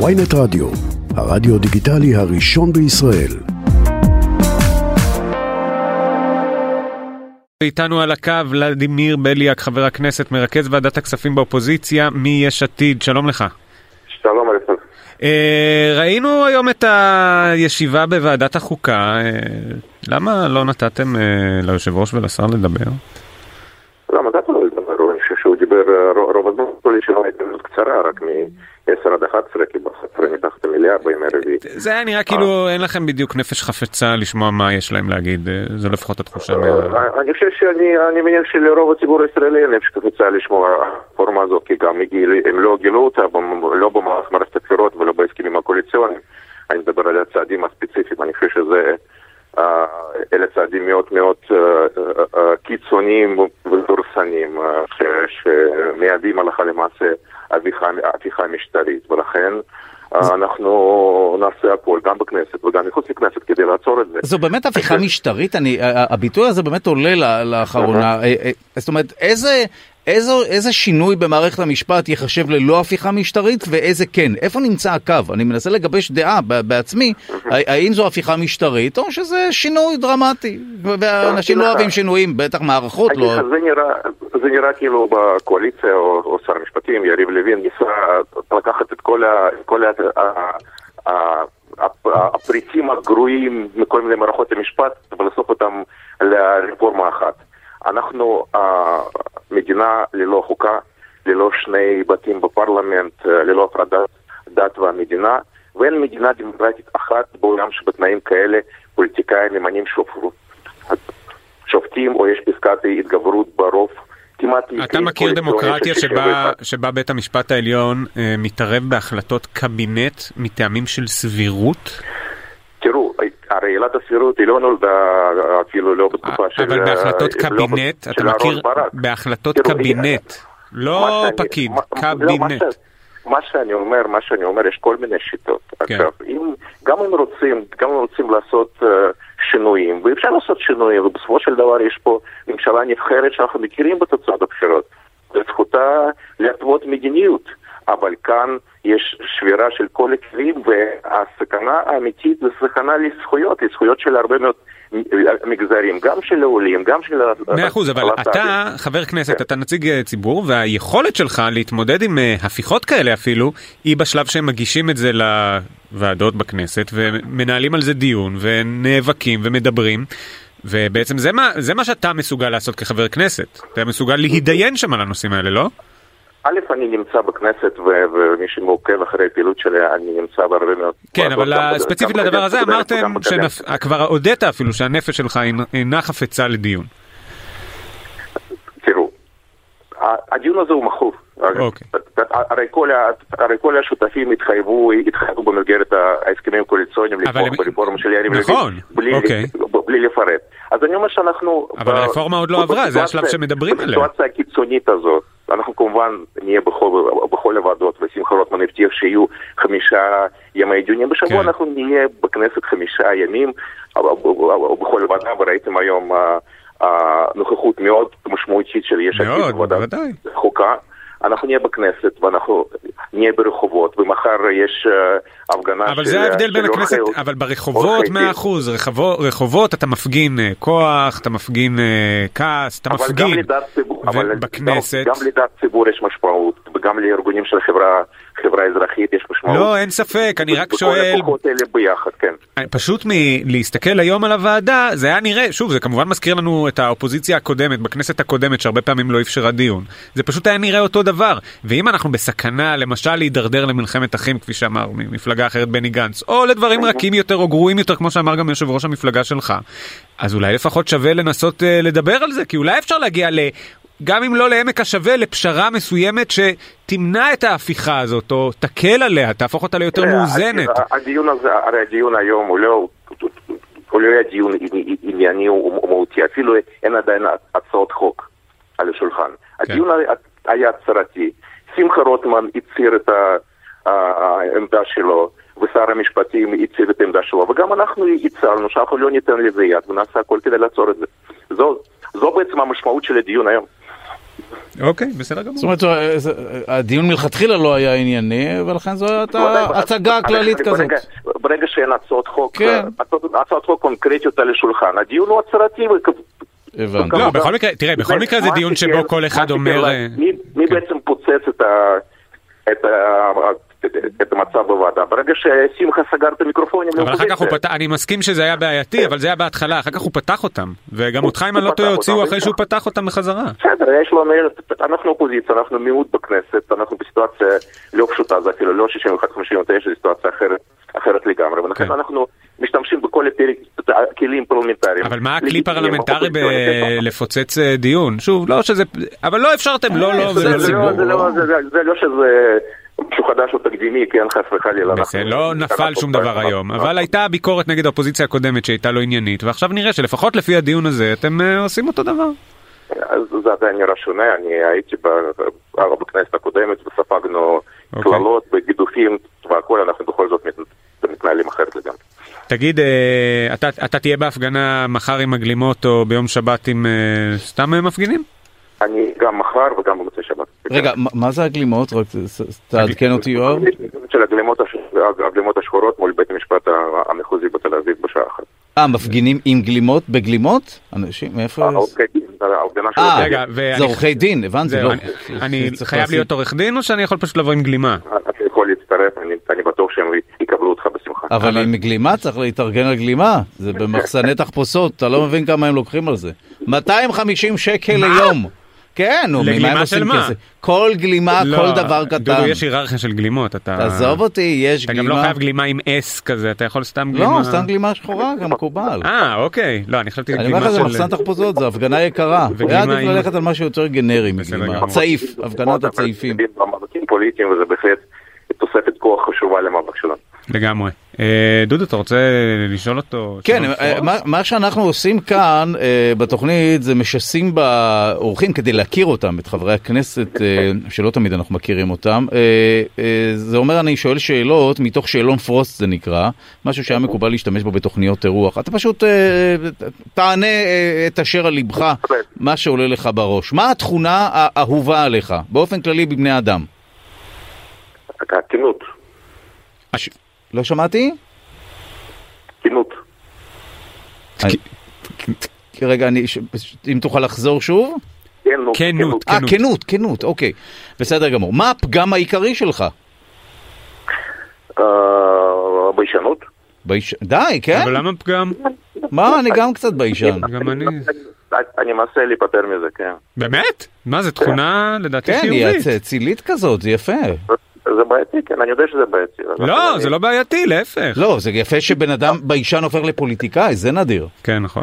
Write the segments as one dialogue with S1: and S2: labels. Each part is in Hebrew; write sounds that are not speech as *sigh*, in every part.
S1: ויינט רדיו, הרדיו דיגיטלי הראשון בישראל.
S2: איתנו על הקו ולדימיר בליאק, חבר הכנסת, מרכז ועדת הכספים באופוזיציה מיש עתיד, שלום לך.
S3: שלום עליכם.
S2: אה, ראינו היום את הישיבה בוועדת החוקה, אה, למה לא נתתם אה, ליושב ראש ולשר לדבר?
S3: למה נתנו לו לדבר? אני חושב שהוא דיבר רוב הזמן, כל ישיבה הייתה קצרה, רק מ-10 עד 11, כי ב-11 מתחת למיליארד בימי רביעי.
S2: זה היה נראה כאילו אין לכם בדיוק נפש חפצה לשמוע מה יש להם להגיד, זו לפחות התחושה מה...
S3: אני חושב שאני מניח שלרוב הציבור הישראלי אין נפש חפצה לשמוע הרפורמה הזאת, כי גם הם לא גילו אותה, לא במערכת מערכת הבחירות ולא בהסכמים הקואליציוניים. אני מדבר על הצעדים הספציפיים, אני חושב שזה... אלה צעדים מאוד מאוד קיצוניים ודורסניים שמיידים הלכה למעשה הפיכה משטרית ולכן אנחנו נעשה הכל גם בכנסת וגם מחוץ לכנסת כדי לעצור את זה.
S4: זו באמת הפיכה משטרית? הביטוי הזה באמת עולה לאחרונה. זאת אומרת, איזה... איזו, איזה שינוי במערכת המשפט ייחשב ללא הפיכה משטרית ואיזה כן? איפה נמצא הקו? אני מנסה לגבש דעה בעצמי, האם זו הפיכה משטרית או שזה שינוי דרמטי? ואנשים לא אוהבים שינויים, בטח מערכות לא...
S3: זה נראה, זה נראה כאילו בקואליציה או, או שר המשפטים, יריב לוין, ניסה לקחת את כל, ה, כל ה, ה, ה, הפריטים הגרועים מכל מיני מערכות המשפט ולאסוף אותם לרפורמה אחת. אנחנו uh, מדינה ללא חוקה, ללא שני בתים בפרלמנט, uh, ללא הפרדת דת והמדינה, ואין מדינה דמוקרטית אחת בעולם שבתנאים כאלה פוליטיקאים ממנים שופטים או יש פסקת התגברות ברוב.
S2: אתה מכיר דמוקרטיה שבה, שבה בית המשפט העליון אה, מתערב בהחלטות קבינט מטעמים של סבירות?
S3: הרי עילת הסבירות היא לא נולדה אפילו לא בתקופה של...
S2: אבל בהחלטות קבינט, אתה מכיר? בהחלטות קבינט, לא פקיד, קבינט.
S3: מה שאני אומר, מה שאני אומר, יש כל מיני שיטות. כן. עכשיו, אם, גם אם רוצים, גם אם רוצים לעשות uh, שינויים, ואפשר לעשות שינויים, ובסופו של דבר יש פה ממשלה נבחרת שאנחנו מכירים בתוצאות הבחירות. זכותה להתוות מדיניות. אבל כאן יש שבירה של כל הכלים, והסכנה האמיתית זה סכנה לזכויות, לזכויות של הרבה מאוד מגזרים, גם של העולים, גם של...
S2: מאה אחוז, אבל אתה חבר כנסת, כן. אתה נציג ציבור, והיכולת שלך להתמודד עם אה, הפיכות כאלה אפילו, היא בשלב שהם מגישים את זה לוועדות בכנסת, ומנהלים על זה דיון, ונאבקים ומדברים. ובעצם זה מה, זה מה שאתה מסוגל לעשות כחבר כנסת. אתה מסוגל להתדיין שם על הנושאים האלה, לא?
S3: א', אני נמצא בכנסת, ומי שמעוקב אחרי הפעילות שלי, אני נמצא בהרבה מאוד...
S2: כן, אבל ספציפית לדבר הזה אמרתם, כבר הודית אפילו שהנפש שלך אינה חפצה לדיון.
S3: תראו, הדיון הזה הוא מכוף. אוקיי. הרי כל השותפים התחייבו, התחייבו במסגרת ההסכמים הקואליציוניים לתמוך ברפורמה של יריב לוין.
S2: נכון, אוקיי.
S3: בלי לפרט. אז אני אומר שאנחנו...
S2: אבל הרפורמה עוד לא עברה, זה השלב שמדברים עליה.
S3: בסיטואציה הקיצונית הזאת, אנחנו כמובן נהיה בכל, בכל הוועדות, ושמחה רוטמן הבטיח שיהיו חמישה ימי דיונים בשבוע, כן. אנחנו נהיה בכנסת חמישה ימים, בכל ועדה, וראיתם היום הנוכחות מאוד משמעותית של יש עתיד בוועדת חוקה. אנחנו נהיה בכנסת ואנחנו נהיה ברחובות ומחר יש uh, הפגנה
S2: אבל של... אבל זה ההבדל בין הכנסת, אבל ברחובות 100 אחוז, רחובות, רחובות אתה מפגין uh, כוח, אתה מפגין uh, כעס, אתה
S3: אבל
S2: מפגין,
S3: גם לדעת ציבור,
S2: ובכנסת...
S3: גם, גם לדעת ציבור יש משמעות, וגם לארגונים של חברה חברה אזרחית יש משמעות.
S2: לא, אין ספק, אני רק שואל...
S3: בכל הכוחות האלה ביחד, כן.
S2: פשוט מלהסתכל היום על הוועדה, זה היה נראה, שוב, זה כמובן מזכיר לנו את האופוזיציה הקודמת, בכנסת הקודמת, שהרבה פעמים לא אפשרה דיון. זה פשוט היה נראה אותו דבר. ואם אנחנו בסכנה, למשל, להידרדר למלחמת אחים, כפי שאמר ממפלגה אחרת בני גנץ, או לדברים רכים יותר או גרועים יותר, כמו שאמר גם יושב ראש המפלגה שלך, אז אולי לפחות שווה לנסות uh, לדבר על זה, כי אולי אפשר להגיע ל... גם אם לא לעמק השווה, לפשרה מסוימת שתמנע את ההפיכה הזאת, או תקל עליה, תהפוך אותה ליותר מאוזנת.
S3: הדיון הזה, הרי הדיון היום הוא לא... הוא לא היה דיון ענייני ומהותי, אפילו אין עדיין הצעות חוק על השולחן. כן. הדיון היה הצהרתי. שמחה רוטמן הצהיר את העמדה שלו, ושר המשפטים הצהיר את העמדה שלו, וגם אנחנו הצהרנו שאנחנו לא ניתן לזה יד ונעשה הכל כדי לעצור את זה. זו, זו בעצם המשמעות של הדיון היום.
S2: אוקיי, בסדר גמור.
S4: זאת אומרת, אה, זה- הדיון מלכתחילה לא היה ענייני, ולכן זו הייתה הצגה כללית כזאת.
S3: ברגע שאין הצעות חוק,
S4: כן.
S3: הצעות- הצעות חוק קונקרטיות על השולחן, הדיון הוא הצהרתי.
S4: הבנתי.
S2: לא, בכל מקרה, תראה, בכל מקרה זה דיון שבו כל אחד אומר... אה,
S3: מי-
S2: כן.
S3: בעצם פוצץ את ה- את המצב בוועדה? ברגע ששמחה סגר את המיקרופונים
S2: אבל אחר כך הוא. פתח, אני מסכים שזה היה בעייתי, אבל זה היה בהתחלה, אחר כך הוא פתח אותם. וגם אותך, אם אני לא טועה, הוציאו אחרי שהוא פתח אותם בחזרה.
S3: בסדר, יש לנו, אנחנו אופוזיציה, אנחנו מיעוט בכנסת, אנחנו בסיטואציה לא פשוטה, זה אפילו לא 61-59, זו סיטואציה אחרת, אחרת לגמרי, ולכן
S2: כן.
S3: אנחנו משתמשים בכל הכלים פרלמנטריים.
S2: אבל מה הכלי פרלמנטרי. בלפוצץ אה, דיון? שוב, לא שזה... אבל לא אפשרתם, לא, לא,
S4: זה-
S2: ולא
S3: זה
S2: ציבור.
S3: לא- לא- זה לא שזה משהו חדש או תקדימי, כן, חס וחלילה.
S2: בסדר, לא נפל שום דבר היום, אבל הייתה ביקורת נגד האופוזיציה הקודמת שהייתה לא עניינית, ועכשיו נראה שלפחות לפי הדיון הזה אתם אה, עושים אותו דבר.
S3: אז זה עדיין נראה שונה, אני הייתי אה, בכנסת הקודמת וספגנו
S2: אוקיי.
S3: קללות וגידופים והכל, אנחנו בכל זאת מת- מתנהלים אחרת לגמרי.
S2: תגיד, אה, אתה, אתה תהיה בהפגנה מחר עם הגלימות או ביום שבת עם סתם מפגינים?
S3: אני גם מחר וגם במוצאי שבת.
S4: רגע, *laughs* מה- זה הגלימות? רק תעדכן אותי יואב.
S3: של הגלימות הש- הגלימות השחורות מול בית המשפט המחוזי בתל אביב בשעה אחת.
S4: אה, מפגינים עם גלימות? בגלימות? אנשים, מאיפה?
S3: אה, אוקיי, של
S4: אה,
S2: רגע, ואני-
S4: זה עורכי דין, הבנתי, לא.
S2: אני, *laughs* חייב להיות עורך דין או שאני יכול פשוט לבוא עם גלימה?
S3: אתה יכול להצטרף, אני- אני בטוח שהם יקבלו אותך בשמחה.
S4: אבל עם גלימה צריך להתארגן על גלימה, זה במחסני *laughs* תחפושות, אתה לא מבין כמה הם לוקחים על זה. 250 שקל ליום. כן, נו, ממה הם
S2: של
S4: עושים
S2: מה?
S4: כסף? כל גלימה,
S2: לא,
S4: כל דבר קטן.
S2: דודו, יש היררכיה של גלימות, אתה...
S4: תעזוב אותי, יש
S2: אתה גם לא
S4: גלימה.
S2: חייב גלימה עם אס כזה, אתה יכול סתם גלימה...
S4: לא, סתם גלימה שחורה, גם מקובל.
S2: אה, אוקיי. לא, אני חשבתי
S4: אני אומר לך,
S2: גלימה
S4: זה
S2: של...
S4: מחסן תחפושות, זה הפגנה יקרה.
S2: וגלימה
S4: היה עדיף ללכת על משהו יותר גנרי מגלימה. צעיף, הפגנת הצעיפים.
S3: במאבקים פוליטיים וזה בהחלט תוספת כוח חשובה למאבק שלנו.
S2: לגמרי. אה, דודו, אתה רוצה לשאול אותו?
S4: כן, אה? מה- מה שאנחנו עושים כאן אה, בתוכנית זה משסים באורחים כדי להכיר אותם, את חברי הכנסת, שלא תמיד אנחנו מכירים אותם. זה אומר, אני שואל שאלות מתוך שאלון פרוסט זה נקרא, משהו שהיה מקובל להשתמש בו בתוכניות אירוח. אתה פשוט תענה את אשר על ליבך, מה שעולה לך בראש. מה התכונה האהובה עליך, באופן כללי בבני אדם?
S3: הכנות,
S2: הש-
S4: לא שמעתי?
S3: כנות.
S4: רגע, אני, אם תוכל לחזור שוב?
S3: כנות,
S2: כנות.
S4: אה, כנות, כנות, אוקיי. בסדר גמור. מה הפגם העיקרי שלך?
S3: אה, ביישנות.
S4: די, כן?
S2: אבל למה פגם?
S4: מה, אני גם קצת ביישן.
S2: גם אני...
S3: אני מנסה להיפטר מזה, כן.
S2: באמת? מה, זו תכונה לדעתי
S4: כן, היא
S2: חיובית.
S4: הצ- אצילית כזאת, זה יפה.
S3: זה בעייתי, כן, אני יודע שזה בעייתי.
S2: לא, זה לא בעייתי, להפך.
S4: לא, זה יפה שבן אדם ביישן הופך לפוליטיקאי, זה נדיר.
S2: כן, נכון.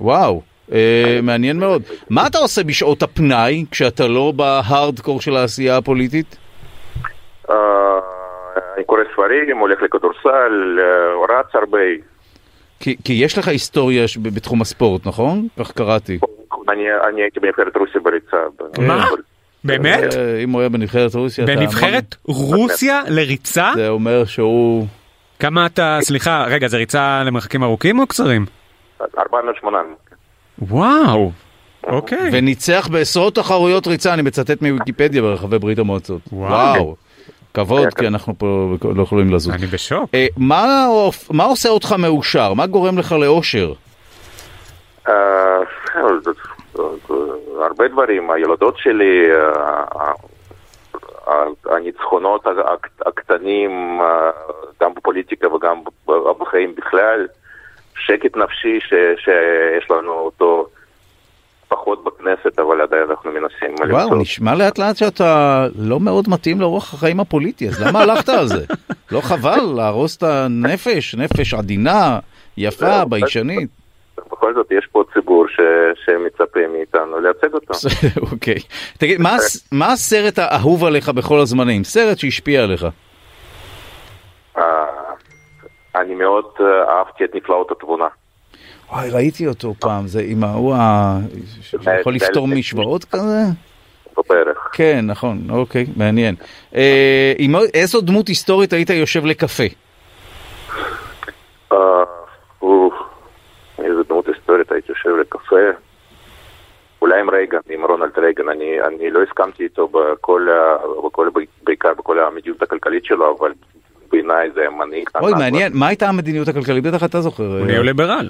S4: וואו, אה, מעניין מאוד. מה אתה עושה בשעות הפנאי, כשאתה לא בהארדקור של העשייה הפוליטית?
S3: אה, אני קורא ספרים, הולך לכדורסל, אה, רץ הרבה.
S4: כי, כי יש לך היסטוריה בתחום הספורט, נכון? כך קראתי.
S3: אני אני הייתי בנבחרת רוסיה בריצה.
S2: מה? באמת?
S4: אה, אם הוא היה בנבחרת רוסיה.
S2: בנבחרת רוסיה לריצה?
S4: זה אומר שהוא...
S2: כמה אתה, סליחה, רגע, זה ריצה למרחקים ארוכים או קצרים?
S3: 400 800.
S2: וואו, אוקיי.
S4: וניצח בעשרות תחרויות ריצה, אני מצטט מוויקיפדיה ברחבי ברית המועצות.
S2: וואו.
S4: כבוד, כי אנחנו פה לא יכולים לזוז.
S2: אני בשוק.
S4: אה, מה עושה אותך מאושר? מה גורם לך לאושר?
S3: הרבה דברים, הילדות שלי, אה, אה, הניצחונות הק- הקטנים, אה, גם בפוליטיקה וגם בחיים בכלל, שקט נפשי ש- שיש לנו אותו פחות בכנסת, אבל עדיין אנחנו מנסים
S4: וואו,
S3: למצוא.
S4: נשמע לאט לאט שאתה לא מאוד מתאים לאורח החיים הפוליטי, אז למה הלכת על זה? *laughs* לא חבל להרוס את הנפש, נפש עדינה, יפה,
S3: זהו,
S4: ביישנית.
S3: בכל זאת יש פה ציבור ש- שמצפה מאיתנו לייצג אותו. *laughs*
S4: אוקיי. תגיד, מה מה הסרט האהוב עליך בכל הזמנים? סרט שהשפיע עליך.
S3: אה, אני מאוד אה, אהבתי את נפלאות התבונה.
S4: וואי, ראיתי אותו פעם, זה עם ההוא ה... שיכול לפתור משוואות כזה?
S3: בערך.
S4: כן, נכון, אוקיי, מעניין. אה, איזו דמות היסטורית היית יושב לקפה?
S3: אה, אוף, איזה דמות היסטורית הייתי יושב לקפה. אולי עם רייגן, עם רונלד רייגן, אני, אני לא הסכמתי איתו בכל, בכל, בעיקר בכל המדיניות הכלכלית שלו, אבל בעיניי זה מנהיג.
S4: אוי. מעניין, מה הייתה המדיניות הכלכלית? בטח אתה זוכר.
S2: הוא
S4: אה,
S2: ניאו-ליברל.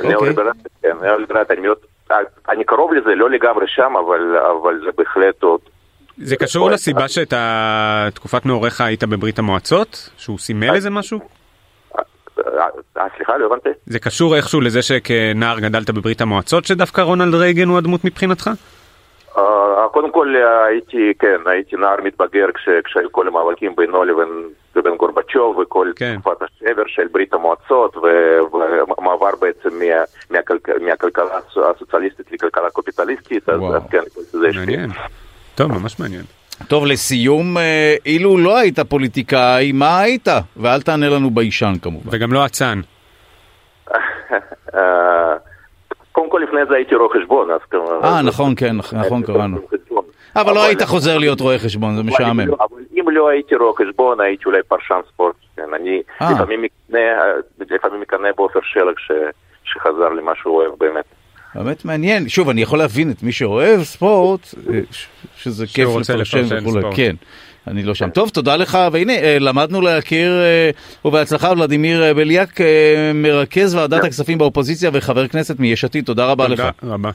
S3: ניאו-ליברל, כן, ניאו-ליברל, אני מאוד, אני קרוב לזה, לא לגמרי שם, אבל, אבל זה בהחלט עוד...
S2: זה קשור לסיבה שאת התקופת נעוריך היית בברית המועצות? שהוא סימל איזה משהו?
S3: אה, סליחה, לא הבנתי.
S2: זה קשור איכשהו לזה שכנער גדלת בברית המועצות שדווקא רונלד רייגן הוא הדמות מבחינתך?
S3: אה, קודם כל אה, הייתי, כן, הייתי נער מתבגר כש, כשהיו כל המאבקים בינו לבין, לבין גורבצ'וב וכל
S2: כן.
S3: תקופת השבר של ברית המועצות ו- ומעבר בעצם מה, מהכלכ, מהכלכלה הסוציאליסטית לכלכלה הקפיטליסטית, אז. אז כן, זה השפיע.
S2: מעניין. טוב, ממש מעניין.
S4: טוב, לסיום, אילו לא היית פוליטיקאי, מה היית? ואל תענה לנו ביישן כמובן.
S2: וגם לא אצן.
S3: אה, קודם כל לפני זה הייתי רואה חשבון, אז כמובן...
S4: אה, נכון, כן, נכון, קראנו. אבל לא היית חוזר להיות רואה חשבון, זה משעמם.
S3: לא- אבל אם לא הייתי רואה חשבון, הייתי אולי פרשן ספורט. כן, אני
S4: אה.
S3: לפעמים מקנא, בעופר שלג שחזר למה שהוא אוהב באמת.
S4: באמת מעניין. שוב, אני יכול להבין את מי שאוהב ספורט, אה, שזה כיף לפרשן וכולי.
S2: ספורט.
S4: כן. אני לא שם. טוב, תודה לך, והנה, אה, למדנו להכיר, אה, ובהצלחה, ולדימיר אה, בליאק, מרכז ועדת הכספים באופוזיציה וחבר כנסת מיש עתיד, תודה רבה לך.
S2: תודה רבה.